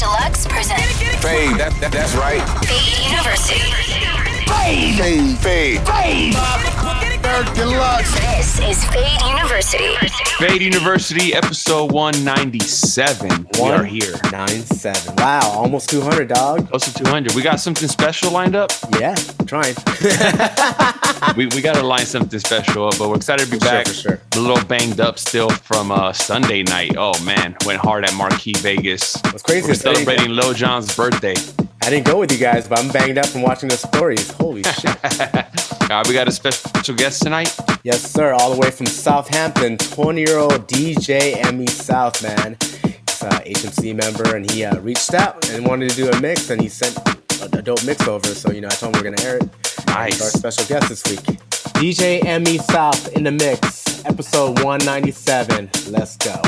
Deluxe presents Fade, that, that, that's right. Fade University. Fade, fade, fade. Eric Deluxe. This is Fade University. Fade University, episode 197. We are here. Nine seven. Wow, almost two hundred, dog. Close to 200. We got something special lined up. Yeah, trying. We, we got to line something special up, but we're excited to be For sure, back. for sure. A little banged up still from uh, Sunday night. Oh, man. Went hard at Marquee Vegas. What's crazy We're is I celebrating Lil Jon's birthday. I didn't go with you guys, but I'm banged up from watching the stories. Holy shit. Uh, we got a special guest tonight. yes, sir. All the way from Southampton, 20 year old DJ Emmy South, man. He's a HMC member, and he uh, reached out and wanted to do a mix, and he sent a, dope mix over. So, you know, I told him we're going to air it. Nice. He's our special guest this week. DJ Emmy South in the mix, episode 197. Let's go.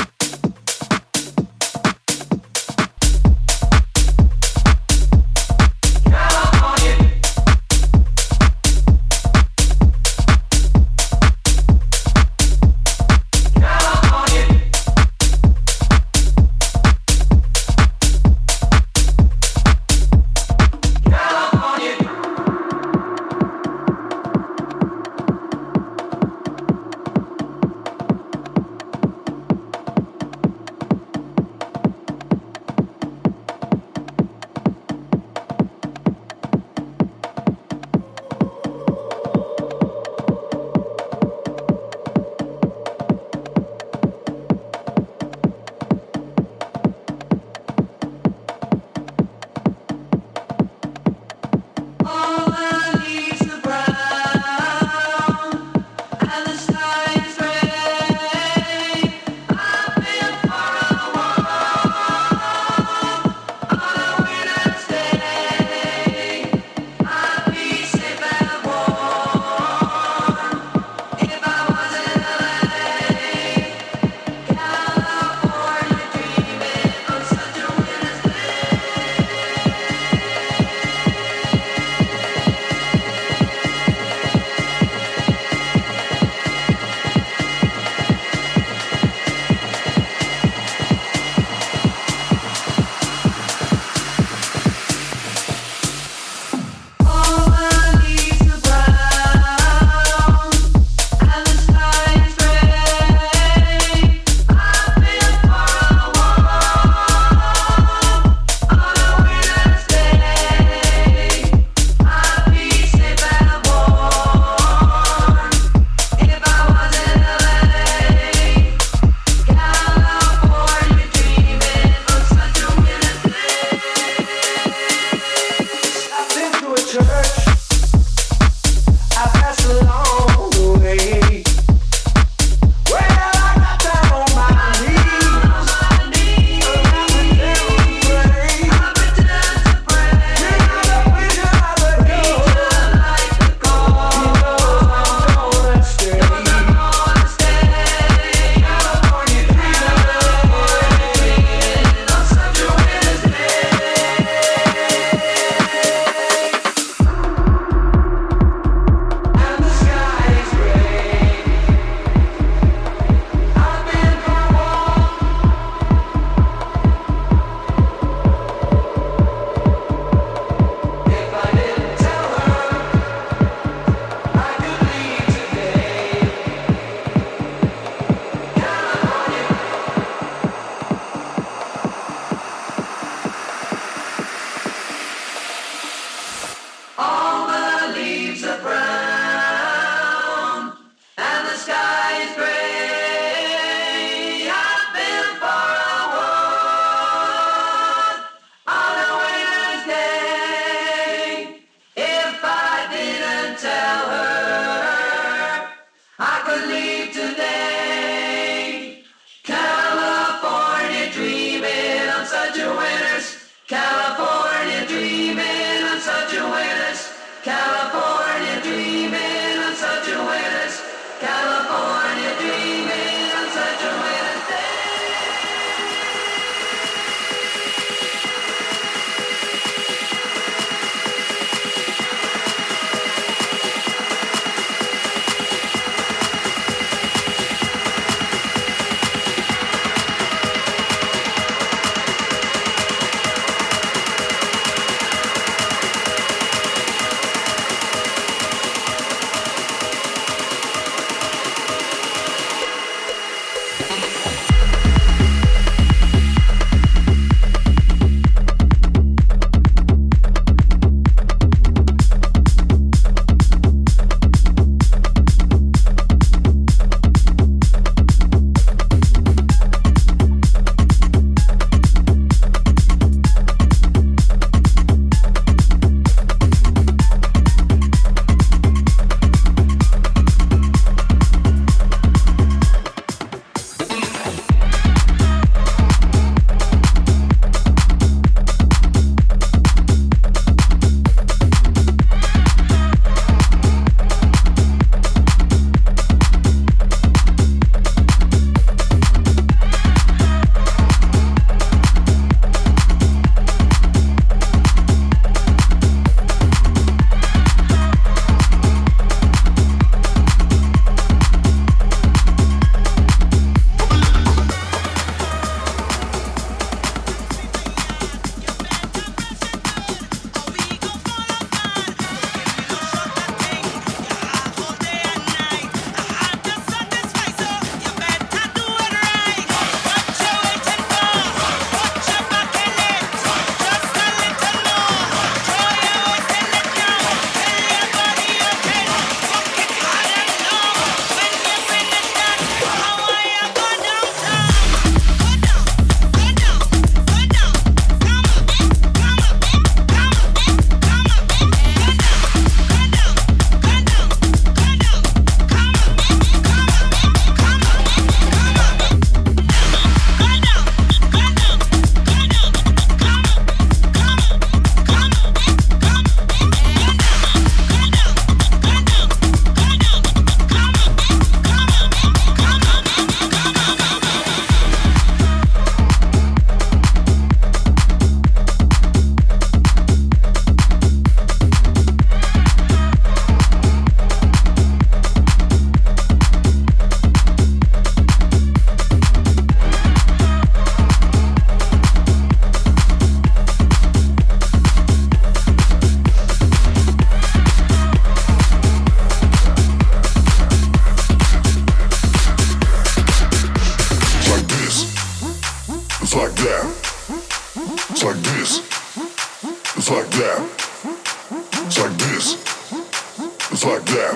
It's like that.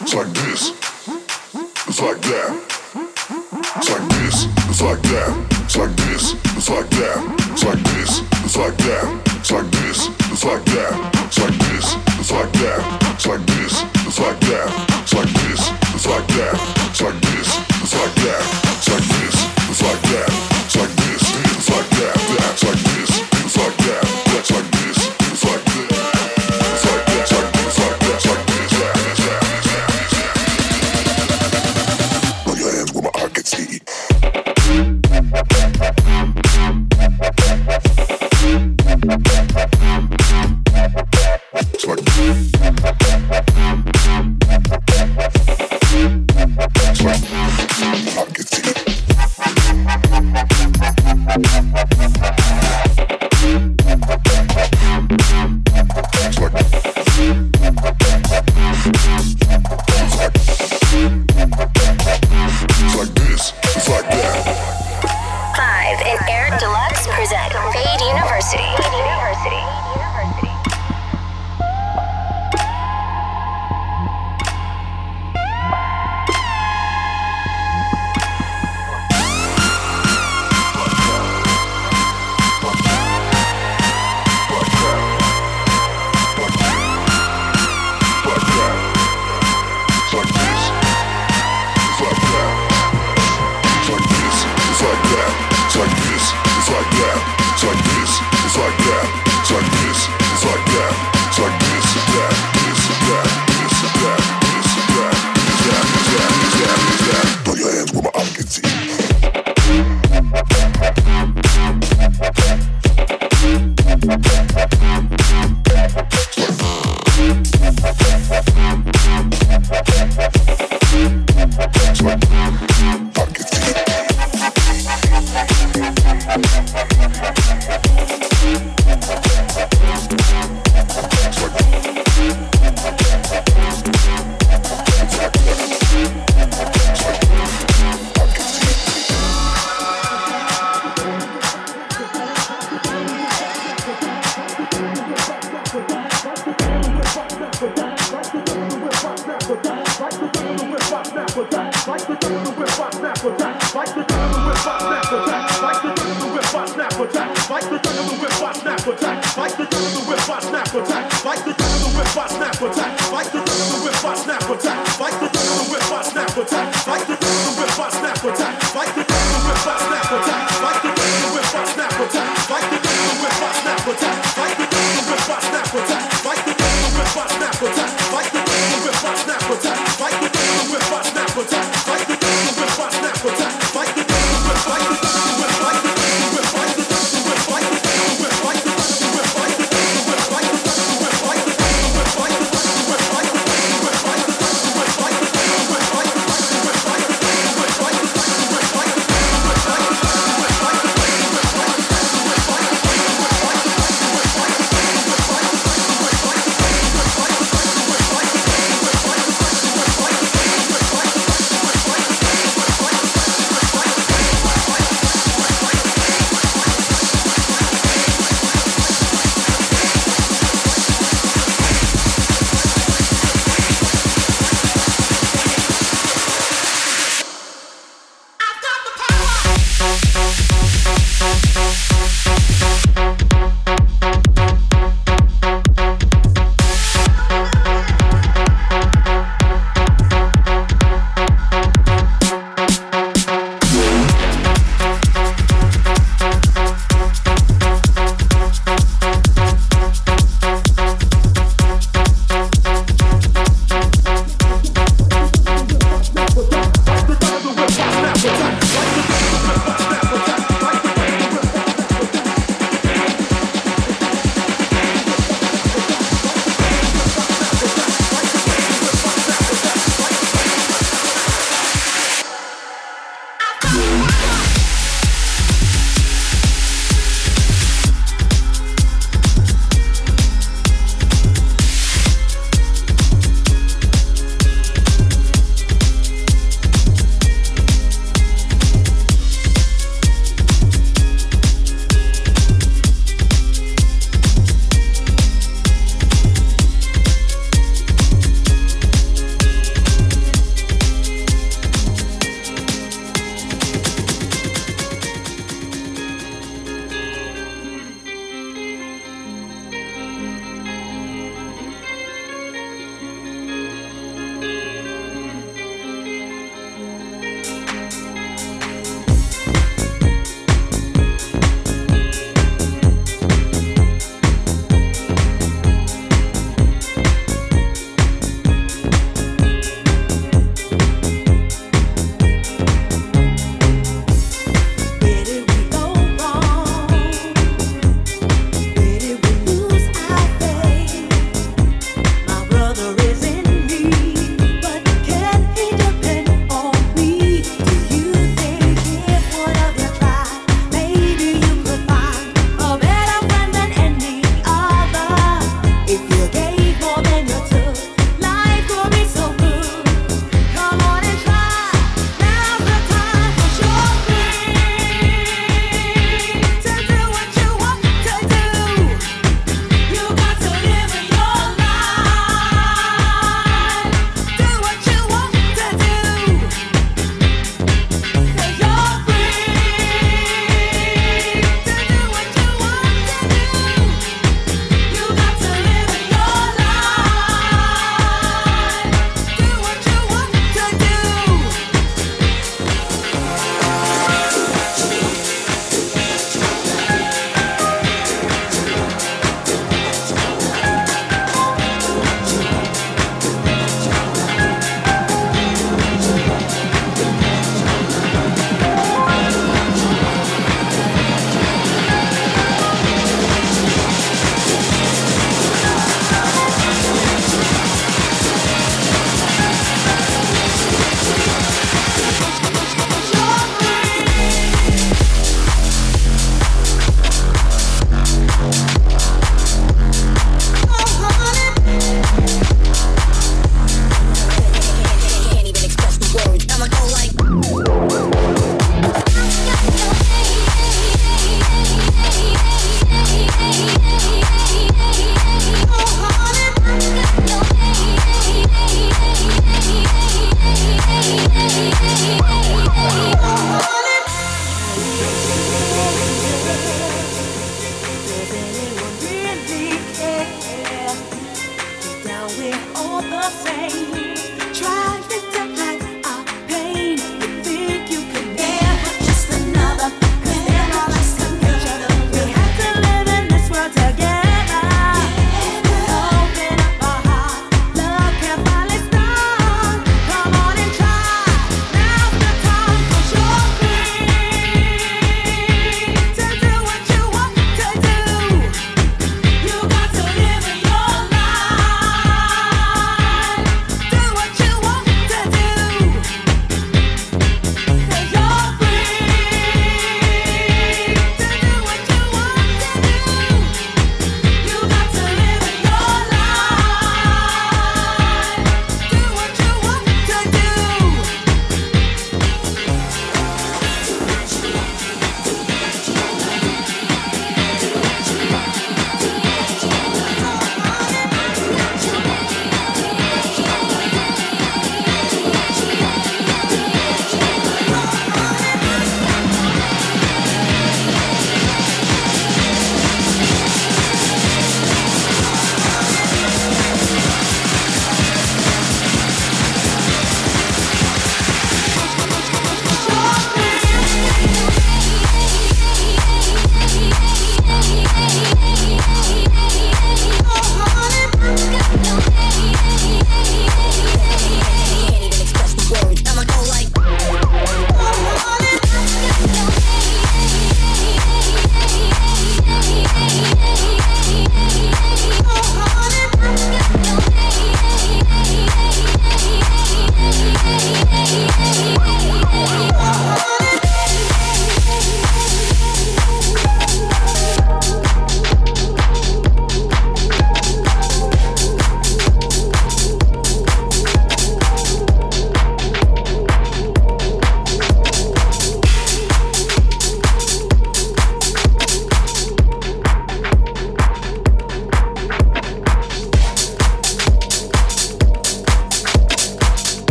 It's like this. It's like that. It's like this. It's like that. It's like this. It's like that. It's like this. It's like that. It's like this. It's like that. It's like this. It's like that. It's like this. It's like that. It's like this. It's like that. It's like this. It's like that. It's like this. It's like that.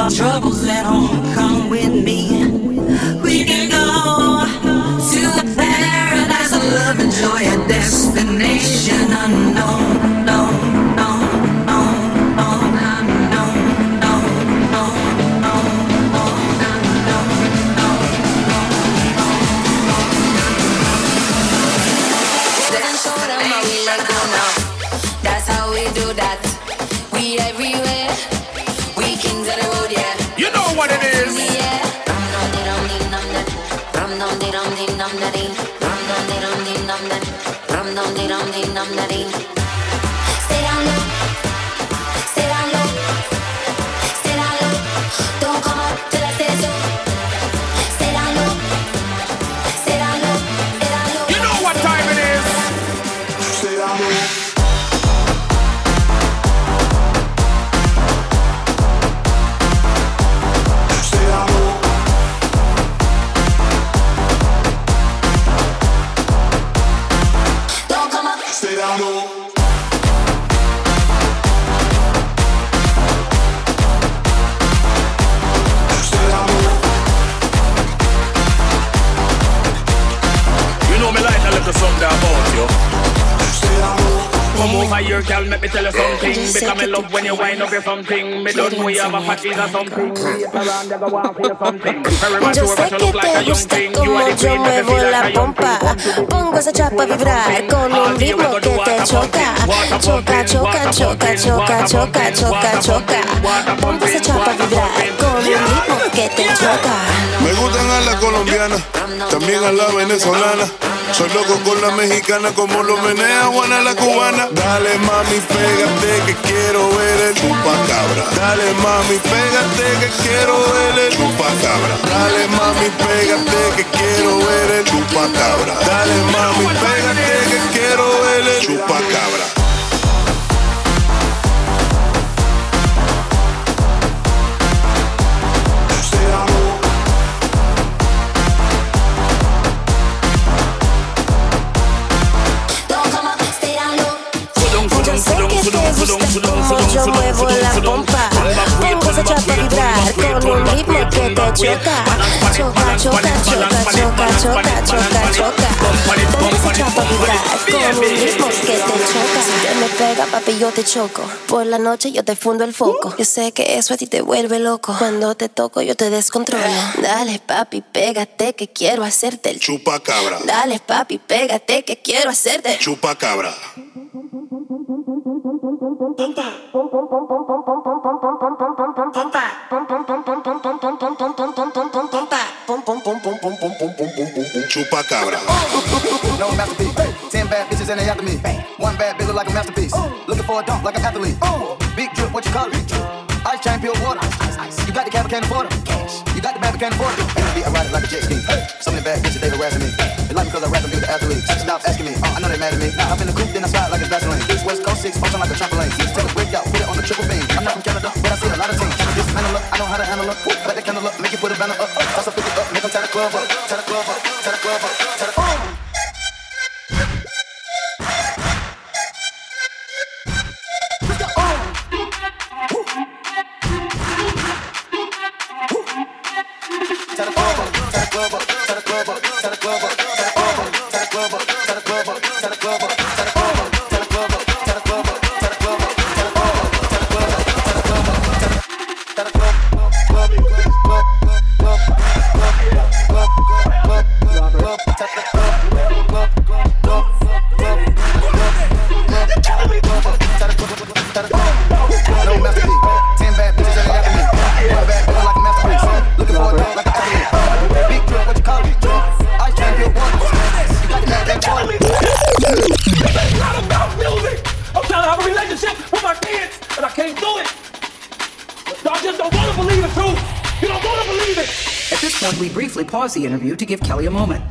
Our troubles at home. Come Because me love when you wind up your something. Me don't know you have a fatigue or something. Around, they go want for something. Yo sé que te gusta como yo muevo la pompa. Pongo esa chapa a vibrar con un ritmo que te choca. Choca, choca, choca, choca, choca, choca, choca. Pongo esa chapa a vibrar con un ritmo que te choca. Gustan a la colombiana, también a la venezolana. Soy loco con la mexicana como lo menea Juana la cubana. Dale mami, pégate que quiero ver el chupacabra. Dale mami, pégate que quiero ver el chupacabra. Dale mami, pégate que quiero ver el chupacabra. Dale mami, pégate que quiero ver el chupacabra. Yo muevo la pompa. Pongo esa chapa a vibrar con un ritmo que te choca. Choca, choca, choca, choca, choca, choca, choca. Pongo esa chapa a vibrar con un ritmo que te choca. Si te me pega, papi, yo te choco. Por la noche yo te fundo el foco. Yo sé que eso a ti te vuelve loco. Cuando te toco yo te descontrolo. Dale, papi, pégate que quiero hacerte el Chupacabra. Dale, papi, pégate que quiero hacerte Chupacabra. Chupacabra. No masterpiece. Ten bad bitches and they after me. One bad bitch look like a masterpiece. Looking for a dunk like an athlete. Big drip, what you call it? Ice chain, pure water. You got the cab, can't afford it. You got the bad, but can't afford it. Be I ride it like a jet ski. So many bad bitches, they harassing me. They like me cause I rap and be the athlete. Stop asking me. Uh, I know they mad at me. I'm in the coupe, then I slide like it's Vaseline. East, west, coast, six, function like a trampoline. Take a break out, put it on the triple beam. I'm not from Canada, but I see a lot of teams. Dismantle up, I know how to handle up. Light the candle up, make you put a banner up. Toss a 50 up, make them. Tie the club up, tie the club up, tie the club up. No pause the interview to give Kelly a moment.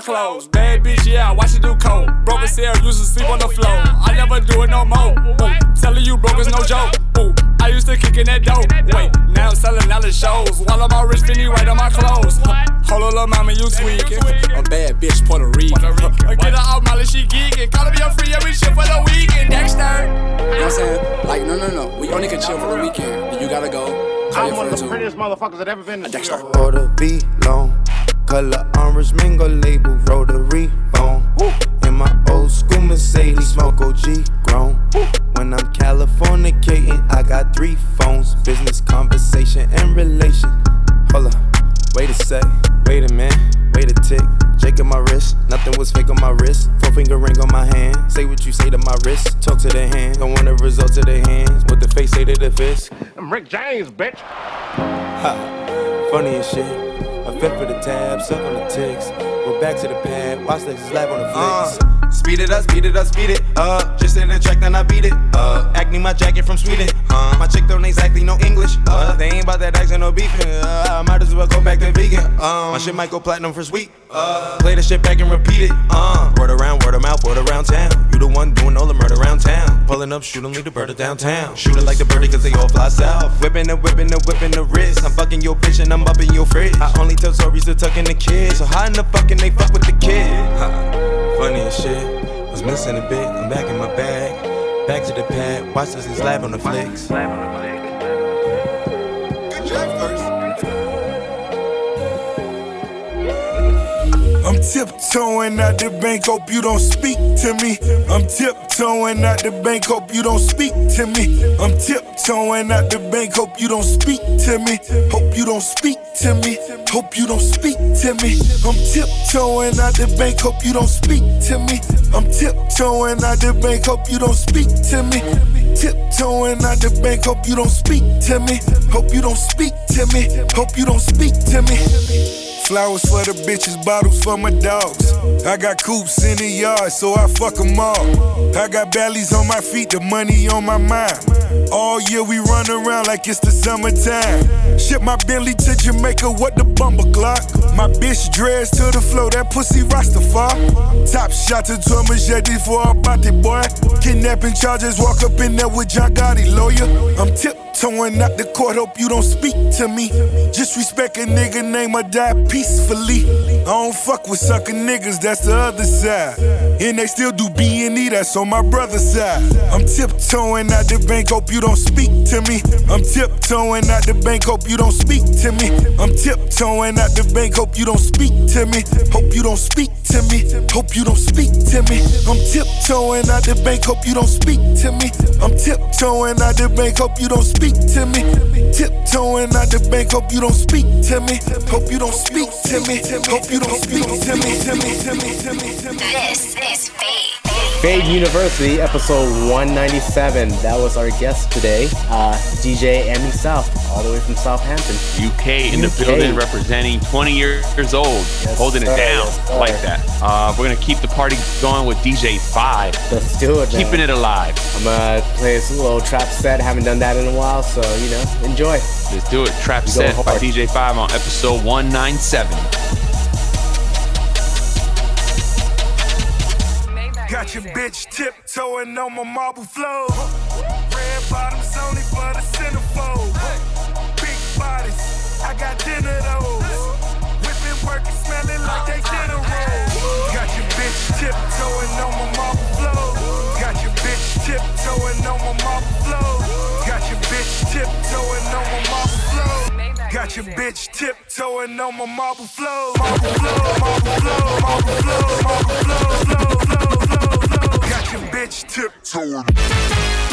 My clothes. Bad bitch, yeah, watch it do coke. Broken cell, used to sleep on the floor. I never do it no more. Ooh, telling you broke is no joke. Ooh, I used to kick in that dope. Wait, now I'm selling all the shows. While I'm all rich, Finny right on my clothes. Hold on, little mama, you tweaking. A bad bitch, Puerto Rican. Huh, Get her out, Molly, she geeking. Call me a free every shit for the weekend. Dexter. You know what I'm saying? Like, no, no, no. We only can chill for the weekend. You gotta go. Call I'm one of the prettiest motherfuckers that ever been in Dexter. Order V long, color orange mingle label rotary phone. In my old school Mercedes, smoke OG grown. When I'm Californicating, I got three phones: business, conversation, and relation. Hold up, wait a sec, wait a minute, wait a tick. Jake on my wrist, nothing was fake on my wrist. Four finger ring on my hand. Say what you say to my wrist. Talk to the hand, don't want the results of the hands. What the face say to the fist. I'm Rick James, bitch. Ha, funny as shit. Fit for the tab, suck on the ticks. Go back to the pad, watch Lexus live on the flicks. Uh, speed it up, speed it up, speed it up. Just in the track, then I beat it up. Acne my jacket from Sweden. Uh, my chick don't exactly know English. Uh, they ain't about that accent or beefing. Uh, I might as well go back to vegan. Um, my shit might go platinum for sweet. Uh, play the shit back and repeat it. Uh, word around, word of mouth, word around town. You the one doing all the murder around town. Pulling up, shooting, leave the bird downtown. Shooting like the birdie cause they all fly south. Whipping the whipping the whipping the wrist. I'm fucking your bitch and I'm up in your fridge. I only tell stories to tucking the kids. So how in the fucking they fuck with the kid? Ha, funny as shit. Was missing a bit, I'm back in my bag. Back to the pad, watch this is live on the flicks. I'm tiptoeing out the bank, hope you don't speak to me. I'm tiptoeing out the bank, hope you don't speak to me. I'm tiptoeing out the bank, hope you don't speak to me. Hope you don't speak to me. Hope you don't speak to me. I'm tiptoeing out the bank, hope you don't speak to me. I'm tiptoeing out the bank, hope you don't speak to me. Tiptoeing out the bank, hope you don't speak to me. Hope you don't speak to me. Hope you don't speak to me. Flowers for the bitches, bottles for my dogs. I got coops in the yard, so I fuck 'em all. I got bellies on my feet, the money on my mind. All year we run around like it's the summertime. Ship my Bentley to Jamaica, what the bumper clock? My bitch dressed to the floor, that pussy Rastafari. Top shot to a machete for a body boy. Kidnapping charges, walk up in there with John Gotti, lawyer. I'm tiptoeing out the court, hope you don't speak to me. Just respect a nigga name or die peacefully. I don't fuck with sucker niggas, that's the other side. And they still do B and E, that's on my brother's side. I'm tiptoeing out the bank, hope you don't speak to me. I'm tiptoeing out the bank, hope you don't speak to me. I'm tiptoeing out the bank, hope you don't speak to me. Hope you don't speak to me. Hope you don't speak to me. I'm tiptoeing out the bank, hope you don't speak to me. I'm tiptoeing out the bank, hope you don't speak to me. Tiptoeing out the bank, hope you don't speak to me. Hope you don't speak to me. Hope you don't speak to me. This is Fade. Fade University, episode 197. That was our guest today, uh, DJ Emmy South, all the way from Southampton. UK in the building representing 20 years old, holding sir, it down. yes, like that. Uh, we're gonna keep the party going with DJ Five. Let's do it. man. Keeping it alive. I'm gonna play this little trap set. Haven't done that in a while, so you know, enjoy. Let's do it. Trap set by. DJ Five on episode 197. Got your bitch tiptoeing on my marble floor. Red bottoms only for the centerfold. Big bodies, I got dinner those. Whipping, working, smelling like they dinner rolls. Got your bitch tiptoeing on my marble floor. Got your bitch tiptoeing on my marble floor. Got your bitch tiptoeing on my marble floor. Got your bitch tiptoeing on my marble floor. Marble floor, marble floor, marble floor, marble floor, floor, floor, bitch tiptoeing.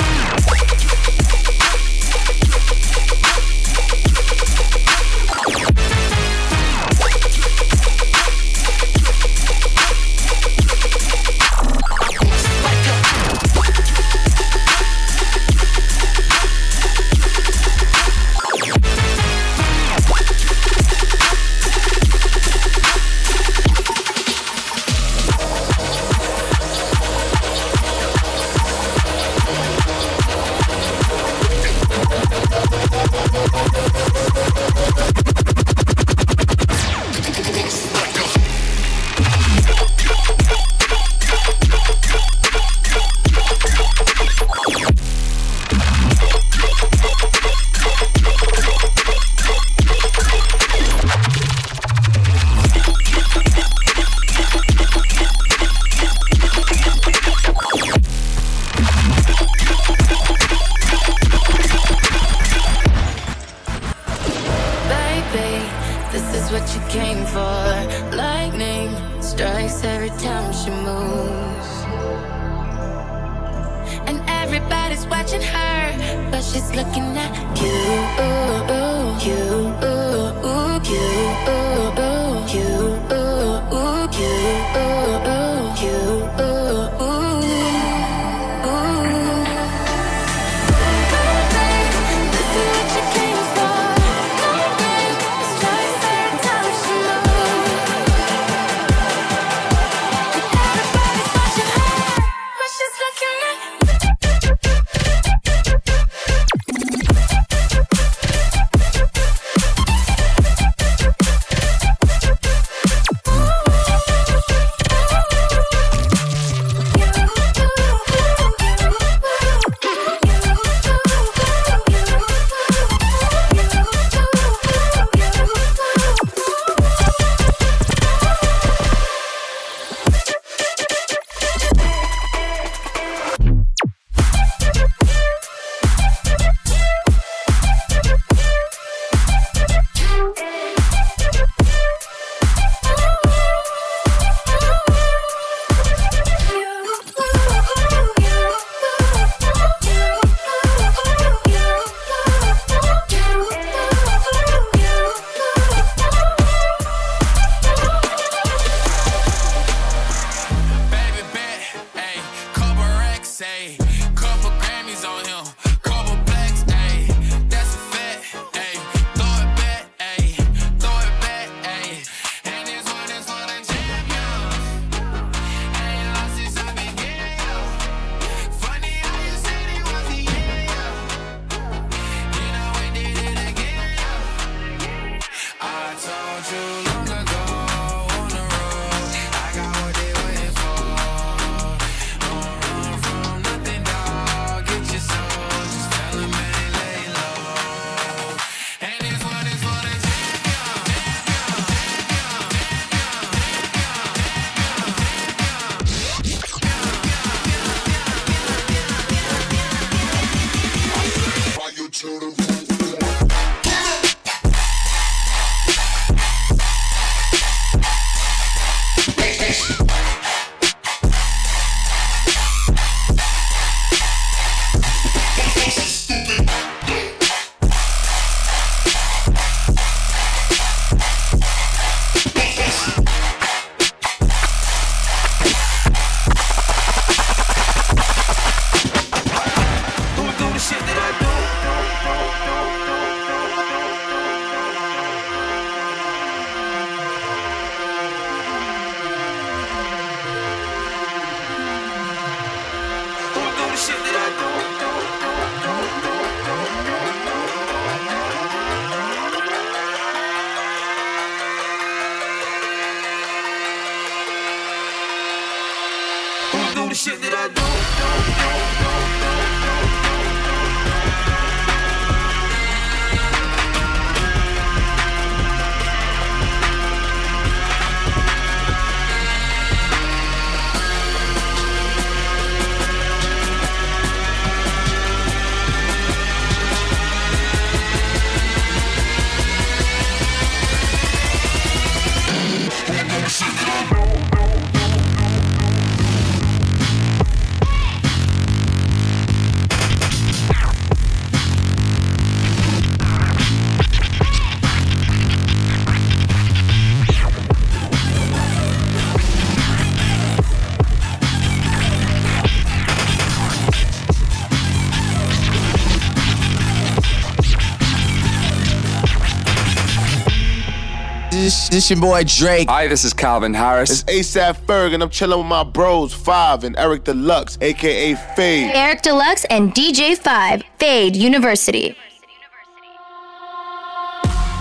This, this your boy Drake. Hi, this is Calvin Harris. It's ASAP Ferg, and I'm chilling with my bros, Five and Eric Deluxe, aka Fade. Eric Deluxe and DJ Five, Fade University.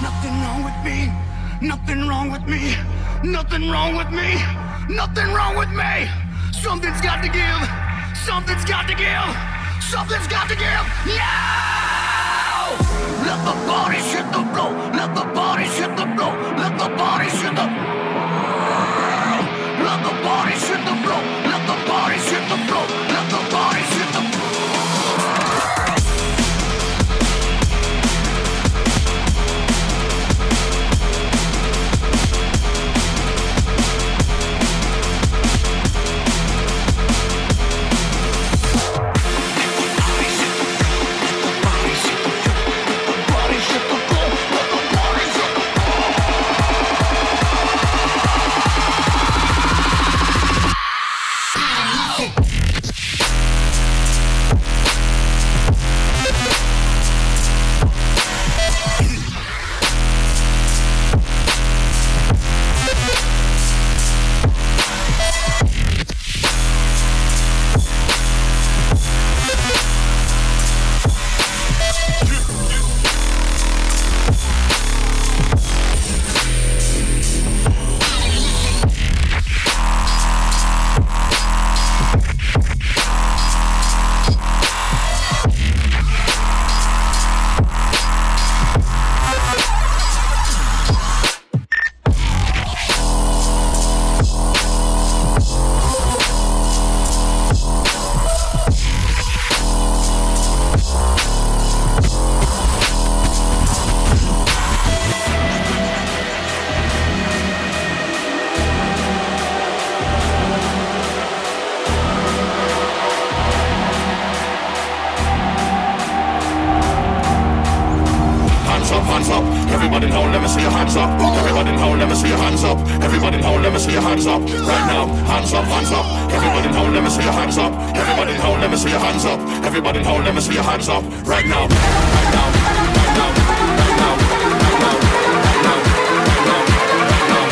Nothing wrong with me. Nothing wrong with me. Nothing wrong with me. Nothing wrong with me. Something's got to give. Something's got to give. Something's got to give. Now! Let the body hit the flow. Let the body hit the flow. The body hit the. Hands up. Everybody now, let me see your hands up. Everybody now, let me see your hands up. Everybody now, let me see your hands up. Right now, hands up, hands up. Everybody now, let me see your hands up. Everybody now, let me see your hands up. Everybody now, let me see your hands up. Right now, right now, right now, right now, right now, right now, right now, right now.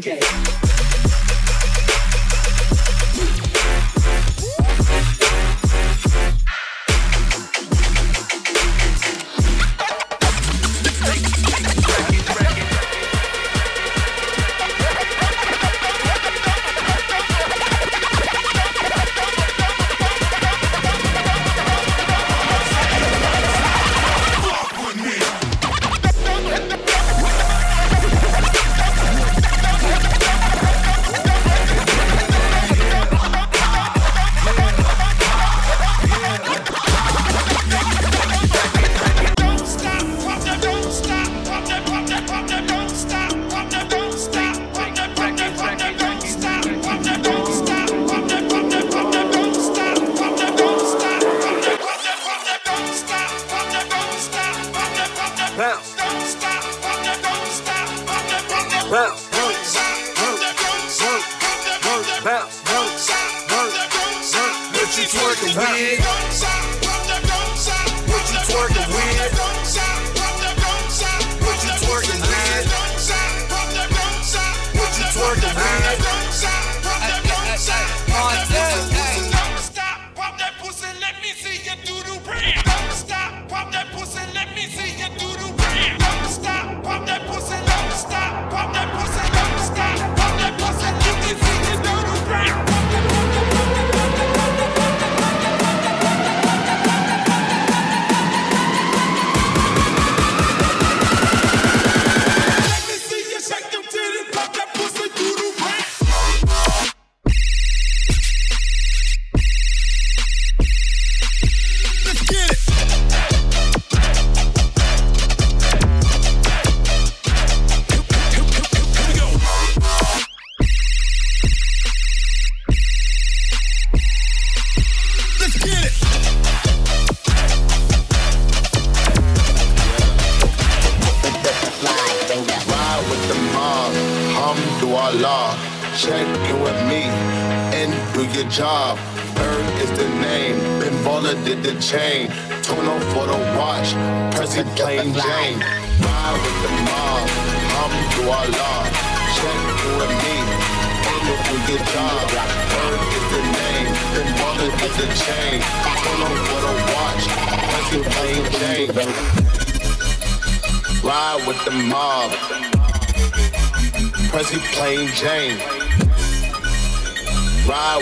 Sunday.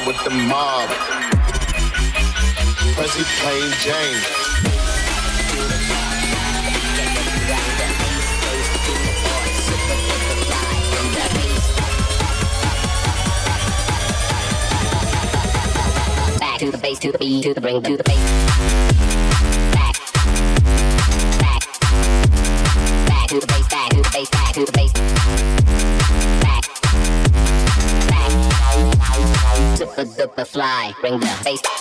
with the mob. Prezi plain Jane. Back to the bass, to the beat, to the bring, to the bass. superfly. Ring the bass.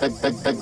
Back, back, back.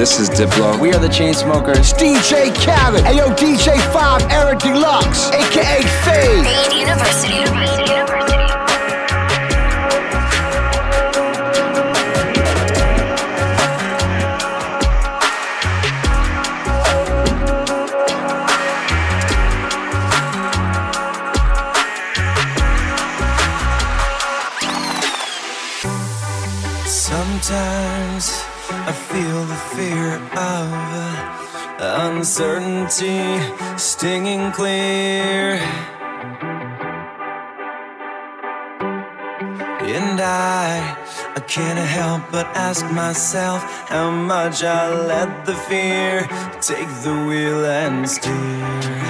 This is Diplo. We are the Chainsmokers. DJ Khaled. Ayo, DJ 5, Eric Deluxe, aka Fade. Fade University. University. uncertainty stinging clear. And I, I can't help but ask myself how much I let the fear take the wheel and steer.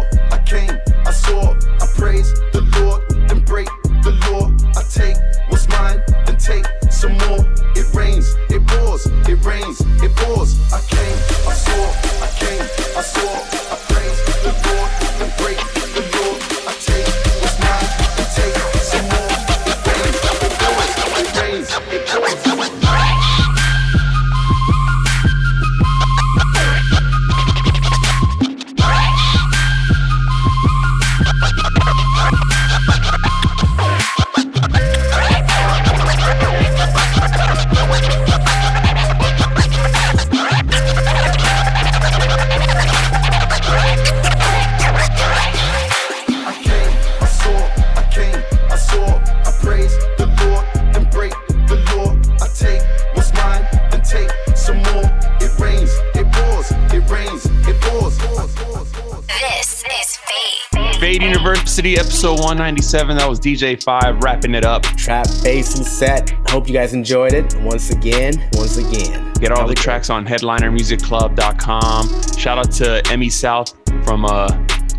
episode 197. That was DJ Five wrapping it up. Trap bass and set. Hope you guys enjoyed it. Once again, once again. Get all the tracks on headlinermusicclub.com. Shout out to Emmy South from uh,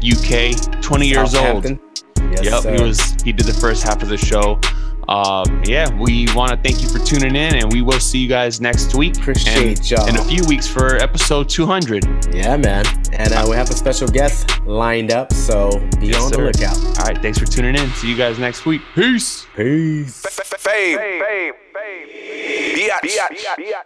UK, 20 years old. Yes, yep, sir. he was he did the first half of the show. Uh, yeah, we want to thank you for tuning in, and we will see you guys next week. Appreciate and y'all. in a few weeks for episode 200. Yeah, man. And uh, we have a special guest lined up, so be Yes, on the sir. lookout. All right, thanks for tuning in. See you guys next week. Peace. Peace. Fade. Biatch.